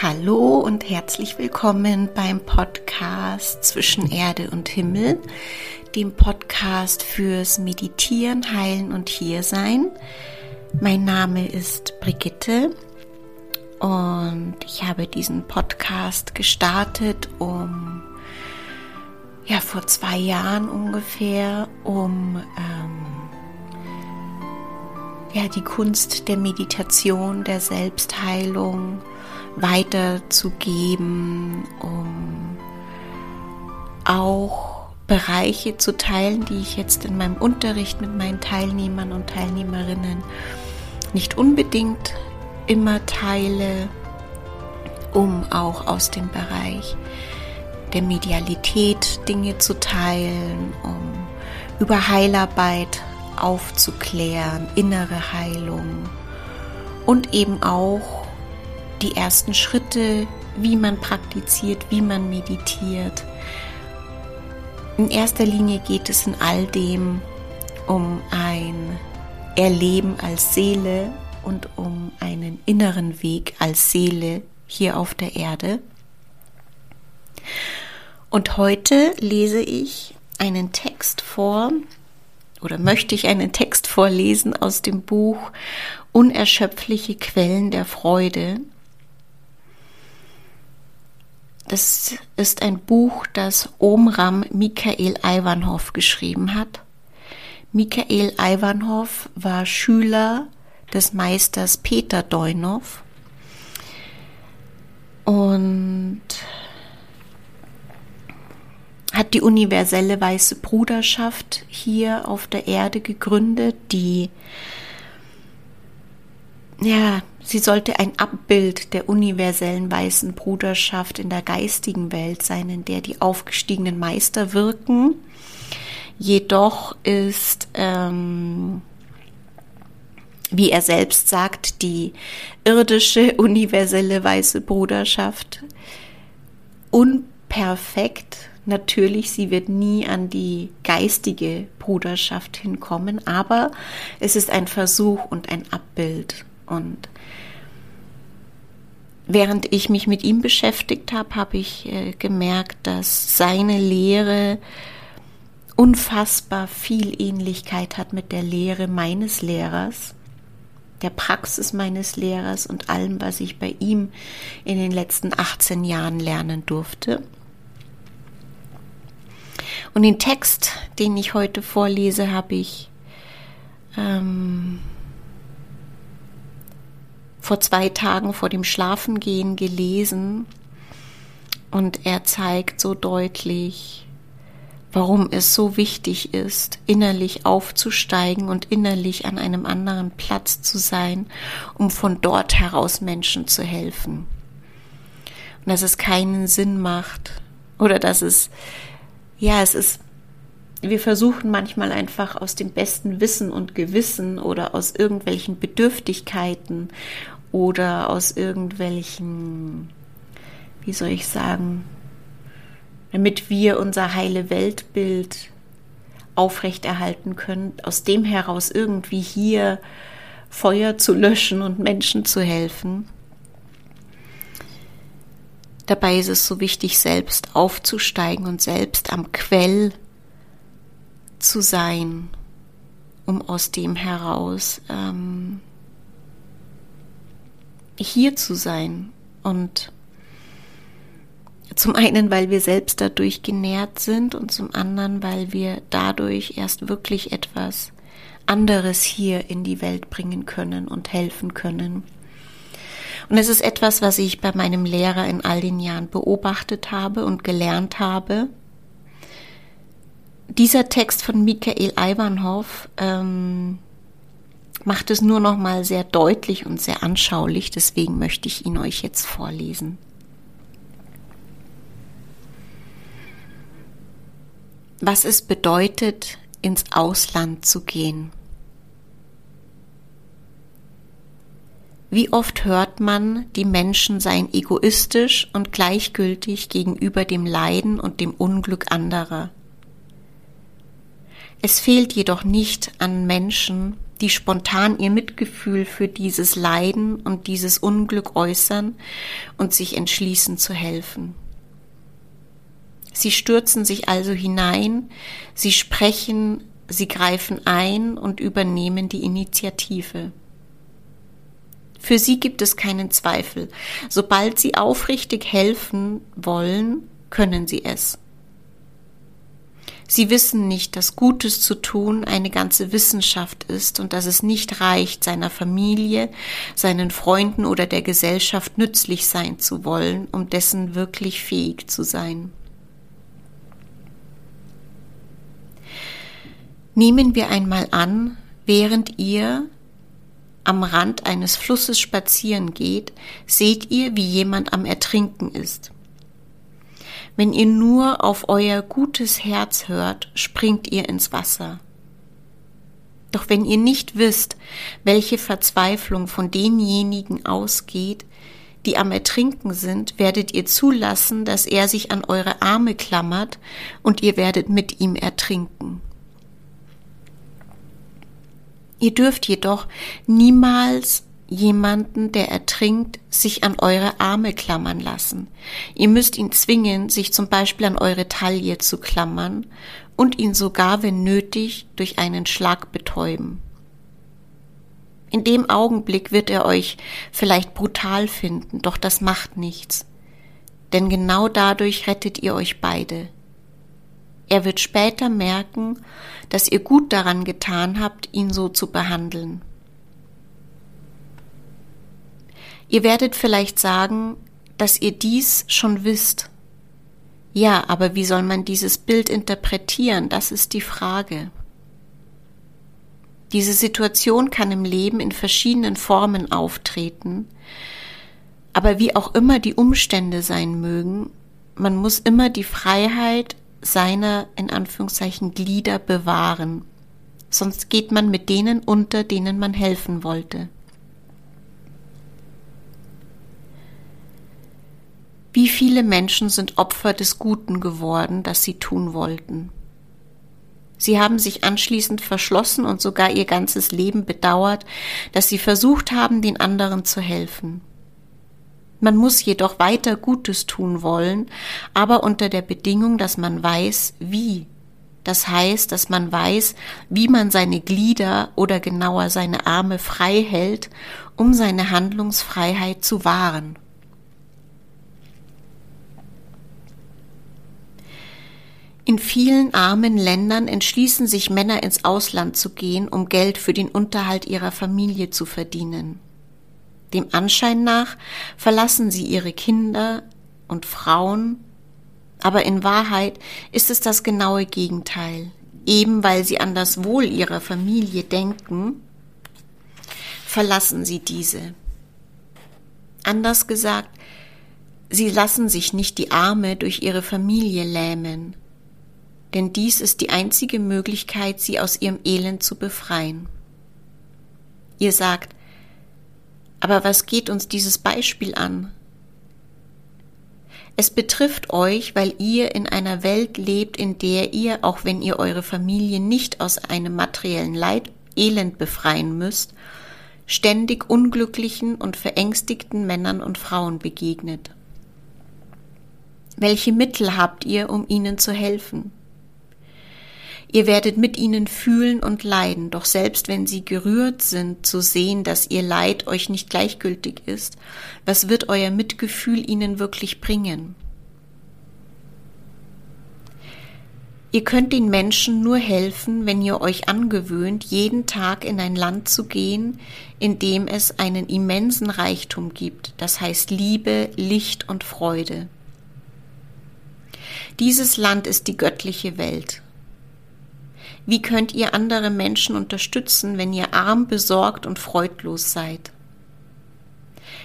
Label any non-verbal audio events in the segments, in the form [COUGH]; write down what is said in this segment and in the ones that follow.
Hallo und herzlich willkommen beim Podcast Zwischen Erde und Himmel, dem Podcast fürs Meditieren, Heilen und Hiersein. Mein Name ist Brigitte und ich habe diesen Podcast gestartet, um ja vor zwei Jahren ungefähr, um ähm, ja die Kunst der Meditation, der Selbstheilung weiterzugeben, um auch Bereiche zu teilen, die ich jetzt in meinem Unterricht mit meinen Teilnehmern und Teilnehmerinnen nicht unbedingt immer teile, um auch aus dem Bereich der Medialität Dinge zu teilen, um über Heilarbeit aufzuklären, innere Heilung und eben auch die ersten Schritte, wie man praktiziert, wie man meditiert. In erster Linie geht es in all dem um ein Erleben als Seele und um einen inneren Weg als Seele hier auf der Erde. Und heute lese ich einen Text vor oder möchte ich einen Text vorlesen aus dem Buch Unerschöpfliche Quellen der Freude das ist ein Buch, das Omram Michael Ivanhoff geschrieben hat. Michael Ivanhoff war Schüler des Meisters Peter Deunow und hat die universelle weiße Bruderschaft hier auf der Erde gegründet, die ja, sie sollte ein Abbild der universellen weißen Bruderschaft in der geistigen Welt sein, in der die aufgestiegenen Meister wirken. Jedoch ist, ähm, wie er selbst sagt, die irdische [LAUGHS] universelle weiße Bruderschaft unperfekt. Natürlich, sie wird nie an die geistige Bruderschaft hinkommen, aber es ist ein Versuch und ein Abbild. Und während ich mich mit ihm beschäftigt habe, habe ich äh, gemerkt, dass seine Lehre unfassbar viel Ähnlichkeit hat mit der Lehre meines Lehrers, der Praxis meines Lehrers und allem, was ich bei ihm in den letzten 18 Jahren lernen durfte. Und den Text, den ich heute vorlese, habe ich ähm, vor zwei Tagen vor dem Schlafengehen gelesen und er zeigt so deutlich, warum es so wichtig ist, innerlich aufzusteigen und innerlich an einem anderen Platz zu sein, um von dort heraus Menschen zu helfen. Und dass es keinen Sinn macht oder dass es, ja, es ist wir versuchen manchmal einfach aus dem besten Wissen und Gewissen oder aus irgendwelchen Bedürftigkeiten oder aus irgendwelchen, wie soll ich sagen, damit wir unser heile Weltbild aufrechterhalten können, aus dem heraus irgendwie hier Feuer zu löschen und Menschen zu helfen. Dabei ist es so wichtig, selbst aufzusteigen und selbst am Quell zu sein, um aus dem heraus ähm, hier zu sein. Und zum einen, weil wir selbst dadurch genährt sind und zum anderen, weil wir dadurch erst wirklich etwas anderes hier in die Welt bringen können und helfen können. Und es ist etwas, was ich bei meinem Lehrer in all den Jahren beobachtet habe und gelernt habe. Dieser Text von Michael Ivanhoff ähm, macht es nur noch mal sehr deutlich und sehr anschaulich, deswegen möchte ich ihn euch jetzt vorlesen. Was es bedeutet, ins Ausland zu gehen. Wie oft hört man, die Menschen seien egoistisch und gleichgültig gegenüber dem Leiden und dem Unglück anderer. Es fehlt jedoch nicht an Menschen, die spontan ihr Mitgefühl für dieses Leiden und dieses Unglück äußern und sich entschließen zu helfen. Sie stürzen sich also hinein, sie sprechen, sie greifen ein und übernehmen die Initiative. Für sie gibt es keinen Zweifel. Sobald sie aufrichtig helfen wollen, können sie es. Sie wissen nicht, dass Gutes zu tun eine ganze Wissenschaft ist und dass es nicht reicht, seiner Familie, seinen Freunden oder der Gesellschaft nützlich sein zu wollen, um dessen wirklich fähig zu sein. Nehmen wir einmal an, während ihr am Rand eines Flusses spazieren geht, seht ihr, wie jemand am Ertrinken ist. Wenn ihr nur auf euer gutes Herz hört, springt ihr ins Wasser. Doch wenn ihr nicht wisst, welche Verzweiflung von denjenigen ausgeht, die am Ertrinken sind, werdet ihr zulassen, dass er sich an eure Arme klammert und ihr werdet mit ihm ertrinken. Ihr dürft jedoch niemals jemanden, der ertrinkt, sich an eure Arme klammern lassen. Ihr müsst ihn zwingen, sich zum Beispiel an eure Taille zu klammern und ihn sogar, wenn nötig, durch einen Schlag betäuben. In dem Augenblick wird er euch vielleicht brutal finden, doch das macht nichts. Denn genau dadurch rettet ihr euch beide. Er wird später merken, dass ihr gut daran getan habt, ihn so zu behandeln. Ihr werdet vielleicht sagen, dass ihr dies schon wisst. Ja, aber wie soll man dieses Bild interpretieren? Das ist die Frage. Diese Situation kann im Leben in verschiedenen Formen auftreten, aber wie auch immer die Umstände sein mögen, man muss immer die Freiheit seiner in Anführungszeichen Glieder bewahren, sonst geht man mit denen unter, denen man helfen wollte. Wie viele Menschen sind Opfer des Guten geworden, das sie tun wollten? Sie haben sich anschließend verschlossen und sogar ihr ganzes Leben bedauert, dass sie versucht haben, den anderen zu helfen. Man muss jedoch weiter Gutes tun wollen, aber unter der Bedingung, dass man weiß, wie. Das heißt, dass man weiß, wie man seine Glieder oder genauer seine Arme frei hält, um seine Handlungsfreiheit zu wahren. In vielen armen Ländern entschließen sich Männer ins Ausland zu gehen, um Geld für den Unterhalt ihrer Familie zu verdienen. Dem Anschein nach verlassen sie ihre Kinder und Frauen, aber in Wahrheit ist es das genaue Gegenteil. Eben weil sie an das Wohl ihrer Familie denken, verlassen sie diese. Anders gesagt, sie lassen sich nicht die Arme durch ihre Familie lähmen, denn dies ist die einzige Möglichkeit, sie aus ihrem Elend zu befreien. Ihr sagt, aber was geht uns dieses Beispiel an? Es betrifft euch, weil ihr in einer Welt lebt, in der ihr, auch wenn ihr eure Familie nicht aus einem materiellen Leid, Elend befreien müsst, ständig unglücklichen und verängstigten Männern und Frauen begegnet. Welche Mittel habt ihr, um ihnen zu helfen? Ihr werdet mit ihnen fühlen und leiden, doch selbst wenn sie gerührt sind zu sehen, dass ihr Leid euch nicht gleichgültig ist, was wird euer Mitgefühl ihnen wirklich bringen? Ihr könnt den Menschen nur helfen, wenn ihr euch angewöhnt, jeden Tag in ein Land zu gehen, in dem es einen immensen Reichtum gibt, das heißt Liebe, Licht und Freude. Dieses Land ist die göttliche Welt, wie könnt ihr andere Menschen unterstützen, wenn ihr arm, besorgt und freudlos seid?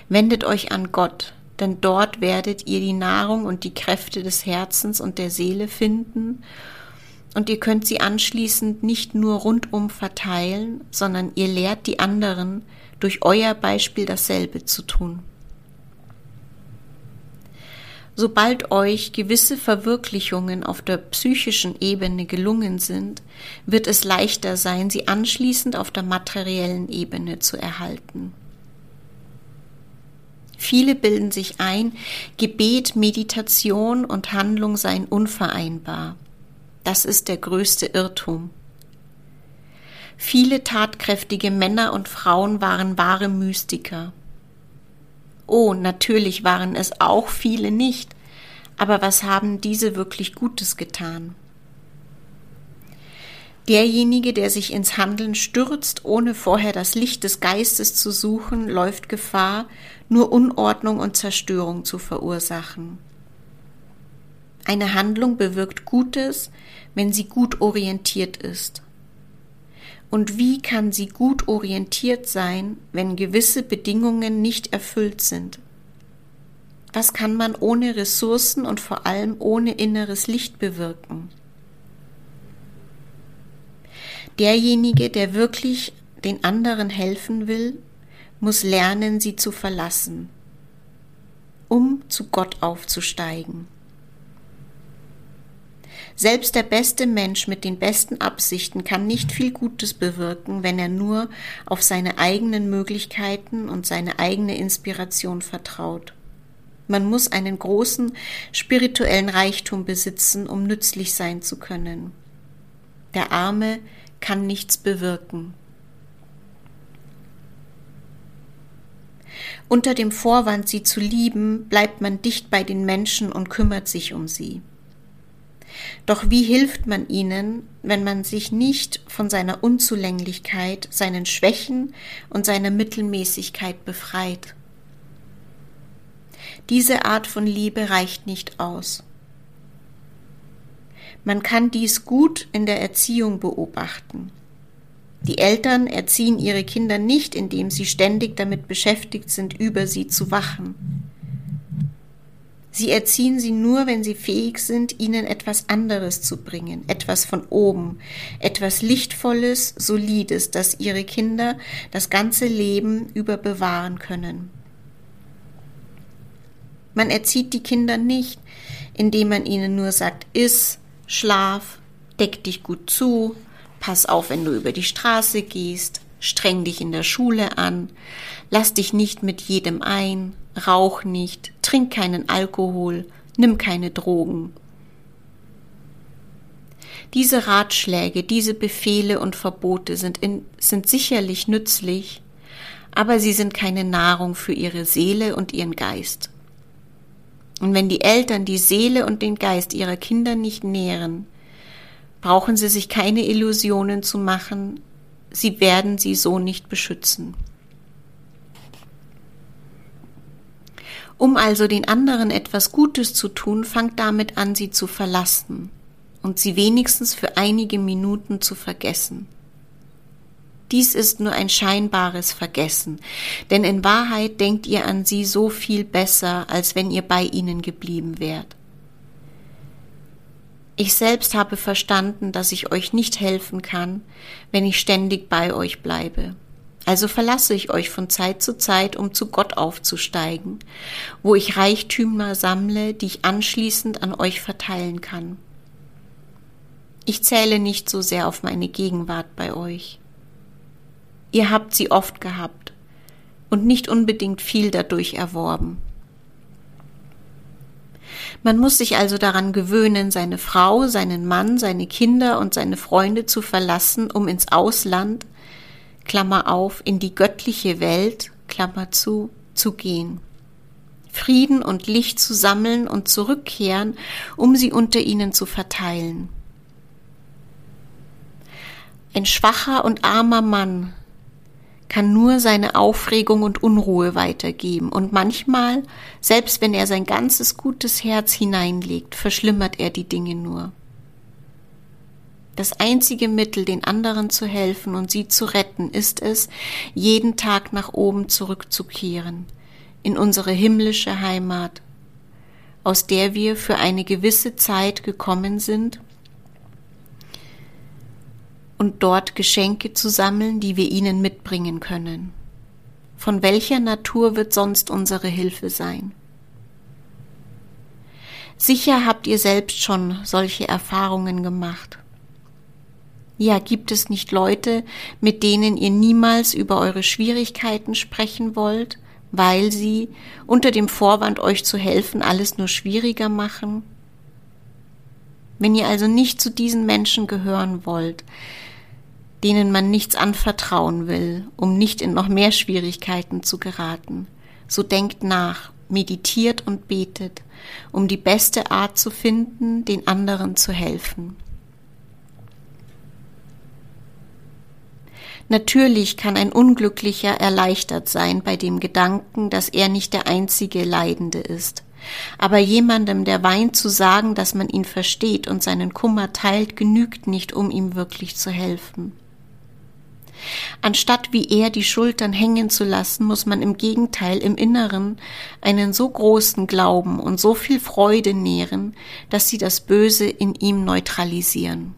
Wendet euch an Gott, denn dort werdet ihr die Nahrung und die Kräfte des Herzens und der Seele finden, und ihr könnt sie anschließend nicht nur rundum verteilen, sondern ihr lehrt die anderen, durch euer Beispiel dasselbe zu tun. Sobald euch gewisse Verwirklichungen auf der psychischen Ebene gelungen sind, wird es leichter sein, sie anschließend auf der materiellen Ebene zu erhalten. Viele bilden sich ein, Gebet, Meditation und Handlung seien unvereinbar. Das ist der größte Irrtum. Viele tatkräftige Männer und Frauen waren wahre Mystiker. Oh, natürlich waren es auch viele nicht, aber was haben diese wirklich Gutes getan? Derjenige, der sich ins Handeln stürzt, ohne vorher das Licht des Geistes zu suchen, läuft Gefahr, nur Unordnung und Zerstörung zu verursachen. Eine Handlung bewirkt Gutes, wenn sie gut orientiert ist. Und wie kann sie gut orientiert sein, wenn gewisse Bedingungen nicht erfüllt sind? Was kann man ohne Ressourcen und vor allem ohne inneres Licht bewirken? Derjenige, der wirklich den anderen helfen will, muss lernen, sie zu verlassen, um zu Gott aufzusteigen. Selbst der beste Mensch mit den besten Absichten kann nicht viel Gutes bewirken, wenn er nur auf seine eigenen Möglichkeiten und seine eigene Inspiration vertraut. Man muss einen großen spirituellen Reichtum besitzen, um nützlich sein zu können. Der Arme kann nichts bewirken. Unter dem Vorwand, sie zu lieben, bleibt man dicht bei den Menschen und kümmert sich um sie. Doch wie hilft man ihnen, wenn man sich nicht von seiner Unzulänglichkeit, seinen Schwächen und seiner Mittelmäßigkeit befreit? Diese Art von Liebe reicht nicht aus. Man kann dies gut in der Erziehung beobachten. Die Eltern erziehen ihre Kinder nicht, indem sie ständig damit beschäftigt sind, über sie zu wachen. Sie erziehen sie nur, wenn sie fähig sind, ihnen etwas anderes zu bringen, etwas von oben, etwas Lichtvolles, Solides, das ihre Kinder das ganze Leben über bewahren können. Man erzieht die Kinder nicht, indem man ihnen nur sagt, iss, schlaf, deck dich gut zu, pass auf, wenn du über die Straße gehst, streng dich in der Schule an, lass dich nicht mit jedem ein, rauch nicht, trink keinen Alkohol, nimm keine Drogen. Diese Ratschläge, diese Befehle und Verbote sind, in, sind sicherlich nützlich, aber sie sind keine Nahrung für ihre Seele und ihren Geist. Und wenn die Eltern die Seele und den Geist ihrer Kinder nicht nähren, brauchen sie sich keine Illusionen zu machen, sie werden sie so nicht beschützen. Um also den anderen etwas Gutes zu tun, fangt damit an, sie zu verlassen und sie wenigstens für einige Minuten zu vergessen. Dies ist nur ein scheinbares Vergessen, denn in Wahrheit denkt ihr an sie so viel besser, als wenn ihr bei ihnen geblieben wärt. Ich selbst habe verstanden, dass ich euch nicht helfen kann, wenn ich ständig bei euch bleibe. Also verlasse ich euch von Zeit zu Zeit, um zu Gott aufzusteigen, wo ich Reichtümer sammle, die ich anschließend an euch verteilen kann. Ich zähle nicht so sehr auf meine Gegenwart bei euch. Ihr habt sie oft gehabt und nicht unbedingt viel dadurch erworben. Man muss sich also daran gewöhnen, seine Frau, seinen Mann, seine Kinder und seine Freunde zu verlassen, um ins Ausland, Klammer auf, in die göttliche Welt, Klammer zu, zu gehen. Frieden und Licht zu sammeln und zurückkehren, um sie unter ihnen zu verteilen. Ein schwacher und armer Mann kann nur seine Aufregung und Unruhe weitergeben, und manchmal, selbst wenn er sein ganzes gutes Herz hineinlegt, verschlimmert er die Dinge nur. Das einzige Mittel, den anderen zu helfen und sie zu retten, ist es, jeden Tag nach oben zurückzukehren, in unsere himmlische Heimat, aus der wir für eine gewisse Zeit gekommen sind, und dort Geschenke zu sammeln, die wir ihnen mitbringen können. Von welcher Natur wird sonst unsere Hilfe sein? Sicher habt ihr selbst schon solche Erfahrungen gemacht. Ja, gibt es nicht Leute, mit denen ihr niemals über eure Schwierigkeiten sprechen wollt, weil sie unter dem Vorwand euch zu helfen alles nur schwieriger machen? Wenn ihr also nicht zu diesen Menschen gehören wollt, denen man nichts anvertrauen will, um nicht in noch mehr Schwierigkeiten zu geraten, so denkt nach, meditiert und betet, um die beste Art zu finden, den anderen zu helfen. Natürlich kann ein Unglücklicher erleichtert sein bei dem Gedanken, dass er nicht der einzige Leidende ist. Aber jemandem, der weint, zu sagen, dass man ihn versteht und seinen Kummer teilt, genügt nicht, um ihm wirklich zu helfen. Anstatt wie er die Schultern hängen zu lassen, muss man im Gegenteil im Inneren einen so großen Glauben und so viel Freude nähren, dass sie das Böse in ihm neutralisieren.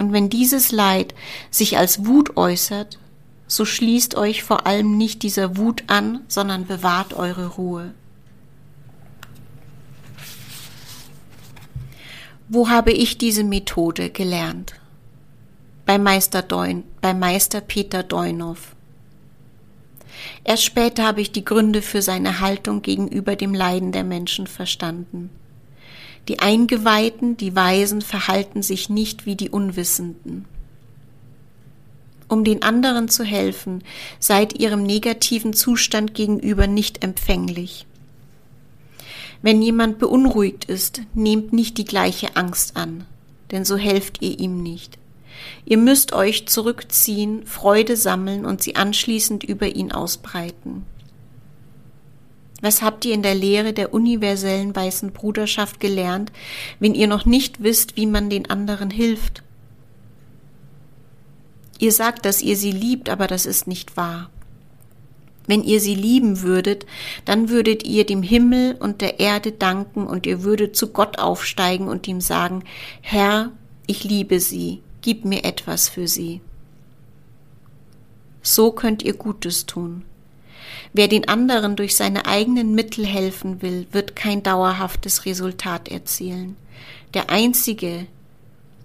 Und wenn dieses Leid sich als Wut äußert, so schließt euch vor allem nicht dieser Wut an, sondern bewahrt eure Ruhe. Wo habe ich diese Methode gelernt? Bei Meister, Deun, bei Meister Peter Deunow. Erst später habe ich die Gründe für seine Haltung gegenüber dem Leiden der Menschen verstanden. Die Eingeweihten, die Weisen verhalten sich nicht wie die Unwissenden. Um den anderen zu helfen, seid ihrem negativen Zustand gegenüber nicht empfänglich. Wenn jemand beunruhigt ist, nehmt nicht die gleiche Angst an, denn so helft ihr ihm nicht. Ihr müsst euch zurückziehen, Freude sammeln und sie anschließend über ihn ausbreiten. Was habt ihr in der Lehre der universellen weißen Bruderschaft gelernt, wenn ihr noch nicht wisst, wie man den anderen hilft? Ihr sagt, dass ihr sie liebt, aber das ist nicht wahr. Wenn ihr sie lieben würdet, dann würdet ihr dem Himmel und der Erde danken und ihr würdet zu Gott aufsteigen und ihm sagen, Herr, ich liebe sie, gib mir etwas für sie. So könnt ihr Gutes tun. Wer den anderen durch seine eigenen Mittel helfen will, wird kein dauerhaftes Resultat erzielen. Der einzige,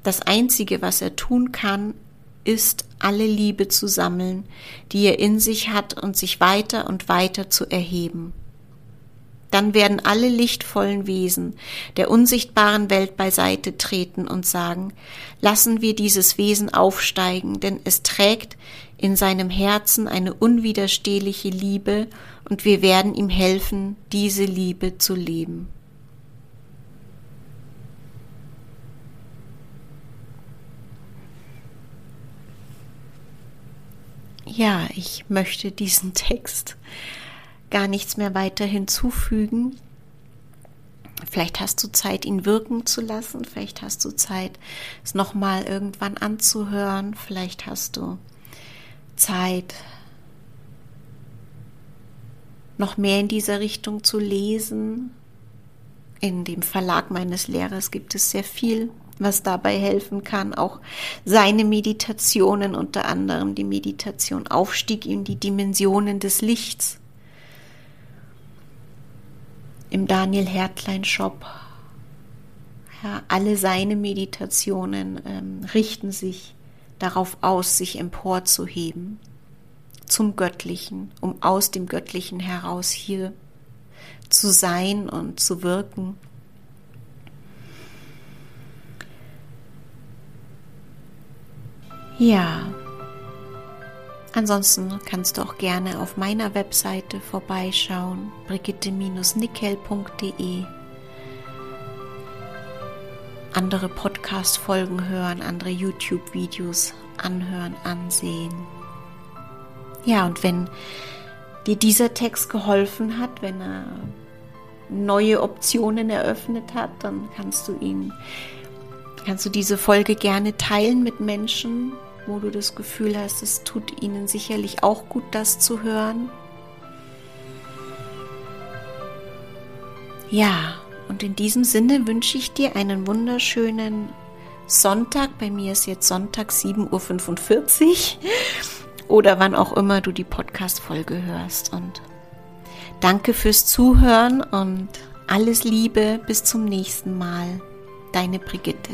das einzige, was er tun kann, ist, alle Liebe zu sammeln, die er in sich hat und sich weiter und weiter zu erheben. Dann werden alle lichtvollen Wesen der unsichtbaren Welt beiseite treten und sagen, lassen wir dieses Wesen aufsteigen, denn es trägt in seinem Herzen eine unwiderstehliche Liebe und wir werden ihm helfen, diese Liebe zu leben. ja, ich möchte diesen Text gar nichts mehr weiter hinzufügen. Vielleicht hast du Zeit, ihn wirken zu lassen. Vielleicht hast du Zeit, es nochmal irgendwann anzuhören. Vielleicht hast du Zeit, noch mehr in dieser Richtung zu lesen. In dem Verlag meines Lehrers gibt es sehr viel was dabei helfen kann. Auch seine Meditationen, unter anderem die Meditation Aufstieg in die Dimensionen des Lichts. Im Daniel Hertlein Shop. Ja, alle seine Meditationen ähm, richten sich darauf aus, sich emporzuheben zum Göttlichen, um aus dem Göttlichen heraus hier zu sein und zu wirken. Ja. Ansonsten kannst du auch gerne auf meiner Webseite vorbeischauen, brigitte-nickel.de. Andere Podcast-Folgen hören, andere YouTube-Videos anhören, ansehen. Ja, und wenn dir dieser Text geholfen hat, wenn er neue Optionen eröffnet hat, dann kannst du ihn, kannst du diese Folge gerne teilen mit Menschen, wo du das Gefühl hast, es tut ihnen sicherlich auch gut, das zu hören. Ja, und in diesem Sinne wünsche ich dir einen wunderschönen Sonntag. Bei mir ist jetzt Sonntag 7.45 Uhr oder wann auch immer du die Podcast-Folge hörst. Und danke fürs Zuhören und Alles Liebe, bis zum nächsten Mal. Deine Brigitte.